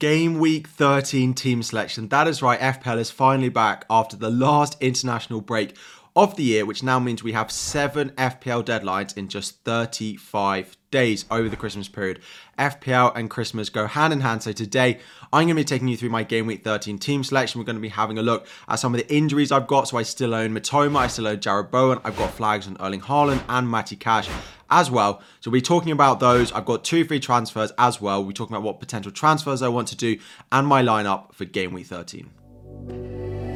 Game week 13 team selection. That is right, FPL is finally back after the last international break of the year, which now means we have seven FPL deadlines in just 35 days over the Christmas period. FPL and Christmas go hand in hand. So today, I'm going to be taking you through my game week 13 team selection. We're going to be having a look at some of the injuries I've got. So I still own Mitoma, I still own Jarrod Bowen, I've got flags on Erling Haaland and Matty Cash as well. So we're talking about those. I've got two free transfers as well. We're talking about what potential transfers I want to do and my lineup for game week 13.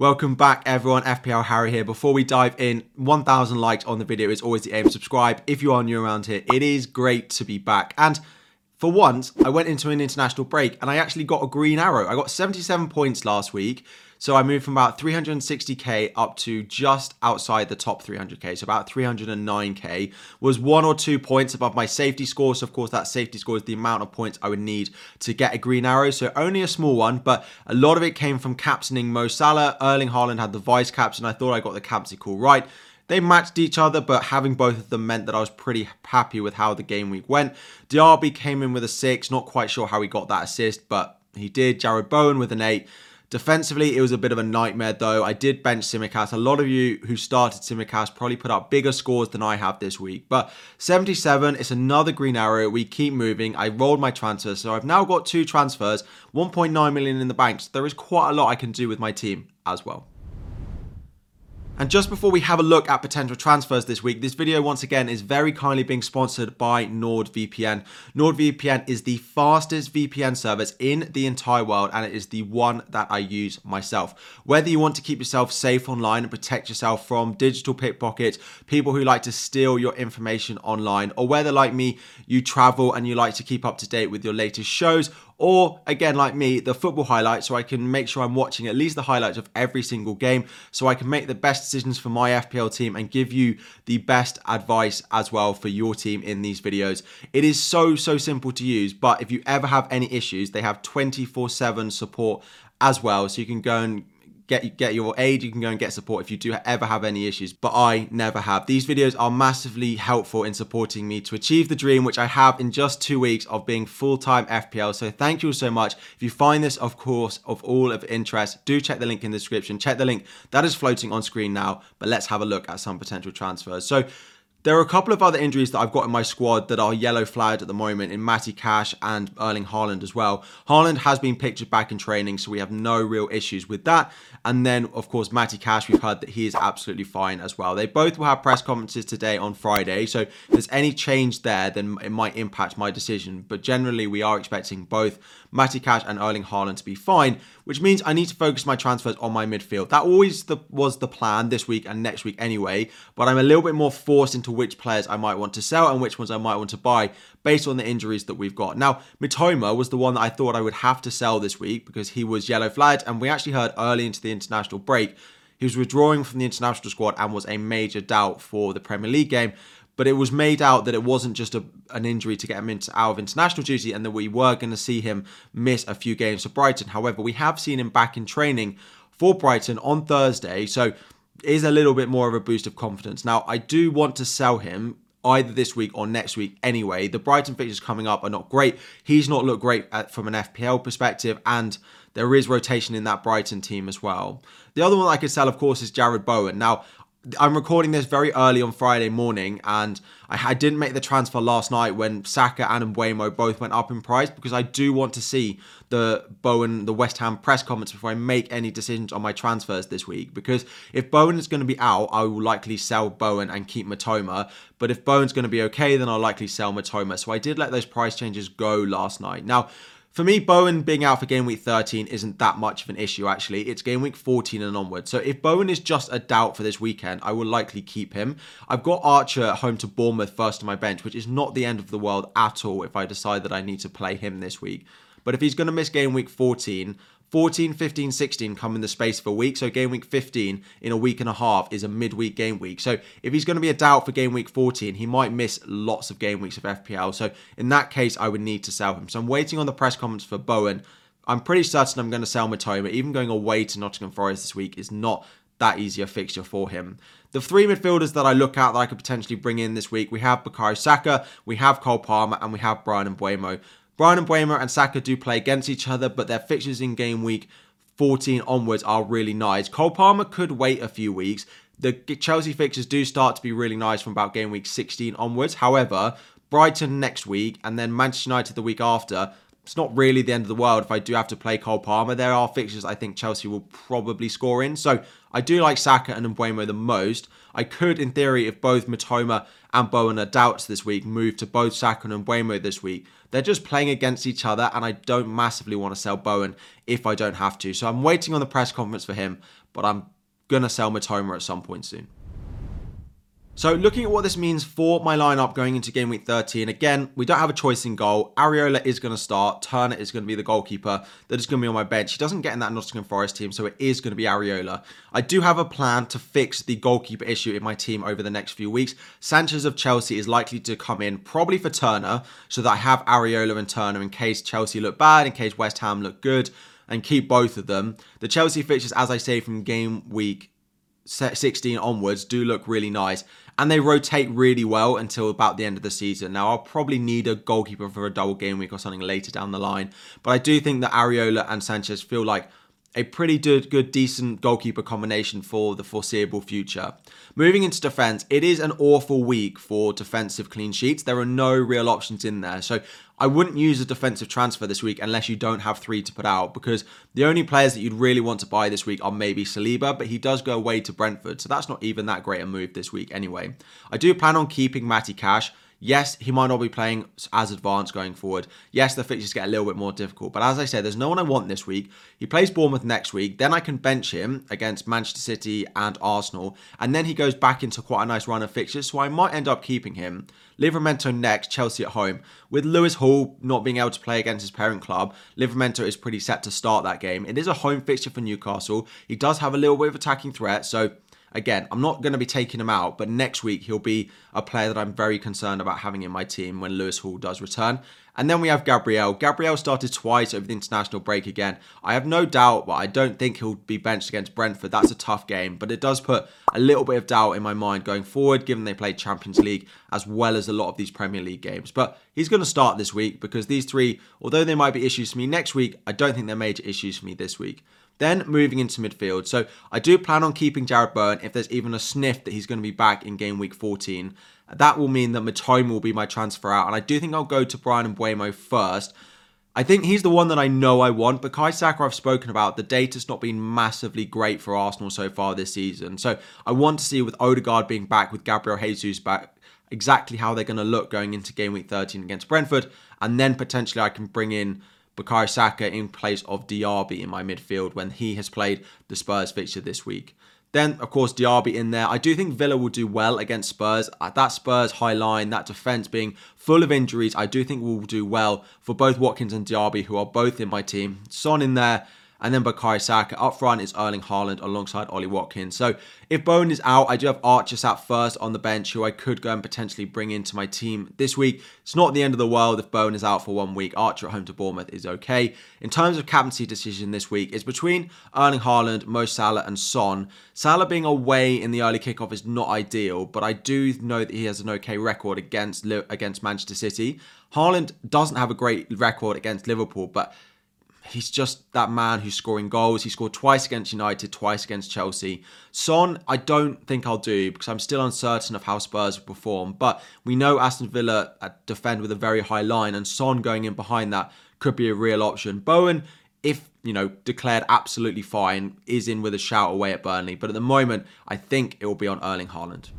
Welcome back, everyone. FPL Harry here. Before we dive in, 1,000 likes on the video is always the aim. Subscribe if you are new around here. It is great to be back. And for once, I went into an international break and I actually got a green arrow. I got 77 points last week. So I moved from about 360k up to just outside the top 300k, so about 309k. Was one or two points above my safety score. So of course that safety score is the amount of points I would need to get a green arrow. So only a small one, but a lot of it came from captaining Mo Salah. Erling Haaland had the vice captain. And I thought I got the captain call right. They matched each other, but having both of them meant that I was pretty happy with how the game week went. Diaby came in with a six, not quite sure how he got that assist, but he did. Jarrod Bowen with an eight. Defensively, it was a bit of a nightmare though. I did bench Tsimikas. A lot of you who started Tsimikas probably put up bigger scores than I have this week. But 77, it's another green arrow. We keep moving. I rolled my transfers. So I've now got two transfers, 1.9 million in the bank. So there is quite a lot I can do with my team as well. And just before we have a look at potential transfers this week, this video once again is very kindly being sponsored by NordVPN. NordVPN is the fastest VPN service in the entire world and it is the one that I use myself. Whether you want to keep yourself safe online and protect yourself from digital pickpockets, people who like to steal your information online, or whether like me, you travel and you like to keep up to date with your latest shows or again, like me, the football highlights, so I can make sure I'm watching at least the highlights of every single game, so I can make the best decisions for my FPL team and give you the best advice as well for your team in these videos. It is so, so simple to use, but if you ever have any issues, they have 24 7 support as well, so you can go and get get your aid. You can go and get support if you do ever have any issues, but I never have. These videos are massively helpful in supporting me to achieve the dream, which I have in just two weeks of being full-time FPL. So thank you so much. If you find this, of course, of all of interest, do check the link in the description. Check the link that is floating on screen now, but let's have a look at some potential transfers. So there are a couple of other injuries that I've got in my squad that are yellow flagged at the moment in Matty Cash and Erling Haaland as well. Haaland has been pictured back in training, so we have no real issues with that. And then, of course, Matty Cash, we've heard that he is absolutely fine as well. They both will have press conferences today on Friday, so if there's any change there, then it might impact my decision. But generally, we are expecting both Matty Cash and Erling Haaland to be fine, which means I need to focus my transfers on my midfield. That always the, was the plan this week and next week anyway, but I'm a little bit more forced into which players I might want to sell and which ones I might want to buy based on the injuries that we've got. Now, Mitoma was the one that I thought I would have to sell this week because he was yellow flagged, and we actually heard early into the international break he was withdrawing from the international squad and was a major doubt for the Premier League game but it was made out that it wasn't just a, an injury to get him into, out of international duty and that we were going to see him miss a few games for Brighton. However, we have seen him back in training for Brighton on Thursday, so is a little bit more of a boost of confidence. Now, I do want to sell him either this week or next week anyway. The Brighton fixtures coming up are not great. He's not looked great at, from an FPL perspective, and there is rotation in that Brighton team as well. The other one I could sell, of course, is Jarrod Bowen. Now, I'm recording this very early on Friday morning, and I, I, didn't make the transfer last night when Saka and Mbeumo both went up in price because I do want to see the Bowen, the West Ham press comments before I make any decisions on my transfers this week. Because if Bowen is going to be out, I will likely sell Bowen and keep Mitoma. But if Bowen's going to be okay, then I'll likely sell Mitoma. So I did let those price changes go last night. Now, for me, Bowen being out for game week 13 isn't that much of an issue, actually. It's game week 14 and onward. So if Bowen is just a doubt for this weekend, I will likely keep him. I've got Archer at home to Bournemouth first on my bench, which is not the end of the world at all if I decide that I need to play him this week. But if he's going to miss game week 14, 14, 15, 16 come in the space of a week. So game week 15 in a week and a half is a midweek game week. So if he's going to be a doubt for game week 14, he might miss lots of game weeks of FPL. So in that case, I would need to sell him. So I'm waiting on the press conference for Bowen. I'm pretty certain I'm going to sell Mitoma. Even going away to Nottingham Forest this week is not that easy a fixture for him. The three midfielders that I look at that I could potentially bring in this week, we have Bukayo Saka, we have Cole Palmer, and we have Bryan and Bryan Mbeumo and Saka do play against each other, but their fixtures in game week 14 onwards are really nice. Cole Palmer could wait a few weeks. The Chelsea fixtures do start to be really nice from about game week 16 onwards. However, Brighton next week and then Manchester United the week after. It's not really the end of the world if I do have to play Cole Palmer. There are fixtures I think Chelsea will probably score in. So I do like Saka and Mbeumo the most. I could, in theory, if both Mitoma and Bowen are doubts this week, move to both Saka and Mbeumo this week. They're just playing against each other, and I don't massively want to sell Bowen if I don't have to. So I'm waiting on the press conference for him, but I'm going to sell Mitoma at some point soon. So looking at what this means for my lineup going into game week 13, again, we don't have a choice in goal. Areola is going to start. Turner is going to be the goalkeeper that is going to be on my bench. He doesn't get in that Nottingham Forest team, so it is going to be Areola. I do have a plan to fix the goalkeeper issue in my team over the next few weeks. Sanchez of Chelsea is likely to come in probably for Turner, so that I have Areola and Turner in case Chelsea look bad, in case West Ham look good, and keep both of them. The Chelsea fixtures, as I say, from game week 16 onwards do look really nice and they rotate really well until about the end of the season. Now, I'll probably need a goalkeeper for a double game week or something later down the line, but I do think that Areola and Sanchez feel like a pretty good, good, decent goalkeeper combination for the foreseeable future. Moving into defense, it is an awful week for defensive clean sheets. There are no real options in there. So I wouldn't use a defensive transfer this week unless you don't have three to put out because the only players that you'd really want to buy this week are maybe Saliba, but he does go away to Brentford. So that's not even that great a move this week anyway. I do plan on keeping Matty Cash. Yes, he might not be playing as advanced going forward. Yes, the fixtures get a little bit more difficult. But as I said, there's no one I want this week. He plays Bournemouth next week. Then I can bench him against Manchester City and Arsenal. And then he goes back into quite a nice run of fixtures. So I might end up keeping him. Livramento next, Chelsea at home. With Lewis Hall not being able to play against his parent club, Livramento is pretty set to start that game. It is a home fixture for Newcastle. He does have a little bit of attacking threat. So Again, I'm not going to be taking him out, but next week he'll be a player that I'm very concerned about having in my team when Lewis Hall does return. And then we have Gabriel. Gabriel started twice over the international break again. I have no doubt, but I don't think he'll be benched against Brentford. That's a tough game, but it does put a little bit of doubt in my mind going forward, given they played Champions League as well as a lot of these Premier League games. But he's going to start this week because these three, although they might be issues for me next week, I don't think they're major issues for me this week. Then moving into midfield. So I do plan on keeping Jarrod Bowen if there's even a sniff that he's going to be back in game week 14. That will mean that Mitoma will be my transfer out. And I do think I'll go to Bryan and Mbeumo first. I think he's the one that I know I want, but Kai Saka I've spoken about. The data's not been massively great for Arsenal so far this season. So I want to see with Odegaard being back, with Gabriel Jesus back, exactly how they're going to look going into game week 13 against Brentford. And then potentially I can bring in Bukayo Saka in place of Diaby in my midfield when he has played the Spurs fixture this week. Then, of course, Diaby in there. I do think Villa will do well against Spurs. Uh, that Spurs high line, that defence being full of injuries, I do think will do well for both Watkins and Diaby, who are both in my team. Son in there and then Bukayo Saka. Up front is Erling Haaland alongside Ollie Watkins. So if Bowen is out, I do have Archer sat first on the bench, who I could go and potentially bring into my team this week. It's not the end of the world if Bowen is out for one week. Archer at home to Bournemouth is okay. In terms of captaincy decision this week, it's between Erling Haaland, Mo Salah, and Son. Salah being away in the early kickoff is not ideal, but I do know that he has an okay record against against Manchester City. Haaland doesn't have a great record against Liverpool, but he's just that man who's scoring goals. He scored twice against United, twice against Chelsea. Son, I don't think I'll do because I'm still uncertain of how Spurs will perform. But we know Aston Villa uh, defend with a very high line, and Son going in behind that could be a real option. Bowen, if you know, declared absolutely fine, is in with a shout away at Burnley. But at the moment, I think it will be on Erling Haaland.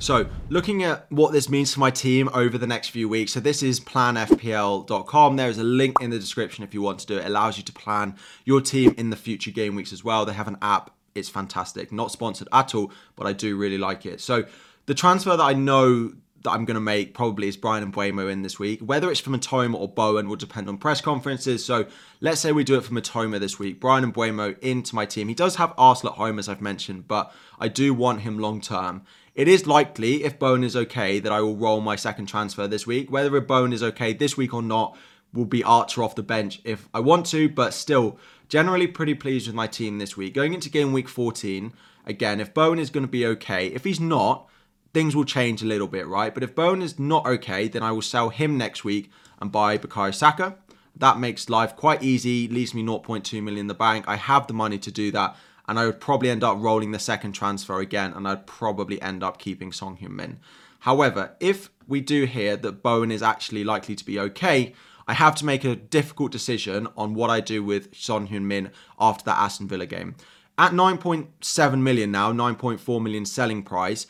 So, looking at what this means for my team over the next few weeks. So, this is planfpl.com. There is a link in the description if you want to do it. It allows you to plan your team in the future game weeks as well. They have an app, it's fantastic. Not sponsored at all, but I do really like it. So, the transfer that I know that I'm going to make probably is Bryan and Mbeumo in this week. Whether it's for Mitoma or Bowen will depend on press conferences. So let's say we do it for Mitoma this week. Bryan and Mbeumo into my team. He does have Arsenal at home, as I've mentioned, but I do want him long term. It is likely, if Bowen is okay, that I will roll my second transfer this week. Whether Bowen is okay this week or not will be Archer off the bench if I want to, but still, generally pretty pleased with my team this week. Going into game week 14, again, if Bowen is going to be okay, if he's not, things will change a little bit, right? But if Bowen is not okay, then I will sell him next week and buy Bukayo Saka. That makes life quite easy, leaves me 0.2 million in the bank. I have the money to do that and I would probably end up rolling the second transfer again, and I'd probably end up keeping Son Heung-min. However, if we do hear that Bowen is actually likely to be okay, I have to make a difficult decision on what I do with Son Heung-min after that Aston Villa game. At 9.7 million now, 9.4 million selling price,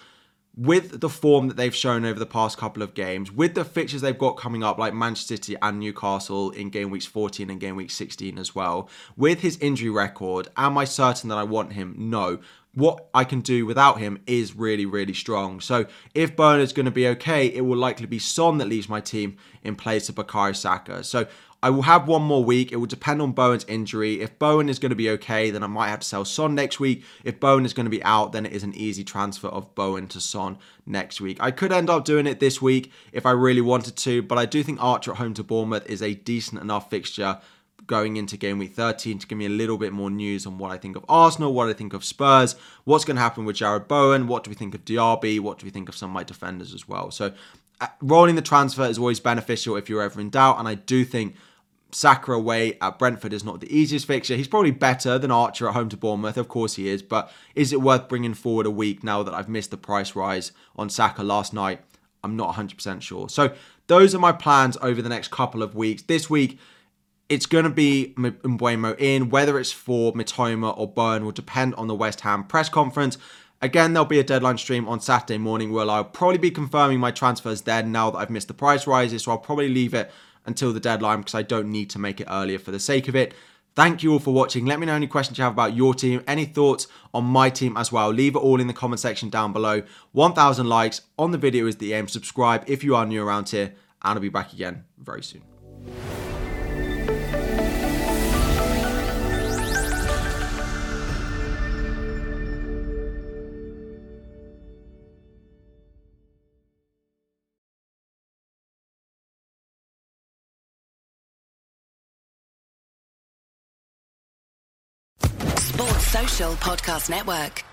with the form that they've shown over the past couple of games, with the fixtures they've got coming up, like Manchester City and Newcastle in game weeks 14 and game week 16 as well, with his injury record, am I certain that I want him? No. What I can do without him is really, really strong. So if Bernard's going to be okay, it will likely be Son that leaves my team in place of Bukayo Saka. So I will have one more week. It will depend on Bowen's injury. If Bowen is going to be okay, then I might have to sell Son next week. If Bowen is going to be out, then it is an easy transfer of Bowen to Son next week. I could end up doing it this week if I really wanted to, but I do think Archer at home to Bournemouth is a decent enough fixture going into game week 13 to give me a little bit more news on what I think of Arsenal, what I think of Spurs, what's going to happen with Jarrod Bowen, what do we think of DRB, what do we think of some of my defenders as well. So uh, rolling the transfer is always beneficial if you're ever in doubt, and I do think Saka away at Brentford is not the easiest fixture. He's probably better than Archer at home to Bournemouth. Of course he is. But is it worth bringing forward a week now that I've missed the price rise on Saka last night? I'm not 100% sure. So those are my plans over the next couple of weeks. This week, it's going to be Mbeumo in. Whether it's for Mitoma or Bowen will depend on the West Ham press conference. Again, there'll be a deadline stream on Saturday morning where I'll probably be confirming my transfers then now that I've missed the price rises. So I'll probably leave it until the deadline because I don't need to make it earlier for the sake of it. Thank you all for watching. Let me know any questions you have about your team, any thoughts on my team as well. Leave it all in the comment section down below. 1,000 likes on the video is the aim. Subscribe if you are new around here, and I'll be back again very soon. Podcast Network.